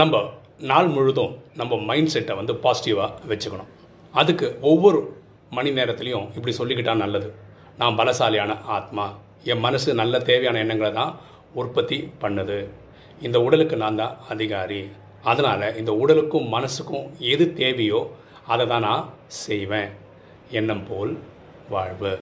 நம்ம நாள் முழுதும் நம்ம மைண்ட் செட்டை வந்து பாசிட்டிவாக வச்சுக்கணும். அதுக்கு ஒவ்வொரு மணி நேரத்துலையும் இப்படி சொல்லிக்கிட்டால் நல்லது. நான் பலசாலியான ஆத்மா. என் மனசு நல்ல தேவையான எண்ணங்களை தான் உற்பத்தி பண்ணுது. இந்த உடலுக்கு நான் தான் அதிகாரி. அதனால் இந்த உடலுக்கும் மனசுக்கும் எது தேவையோ அதை தான் நான் செய்வேன். எண்ணம் போல் வாழ்வு.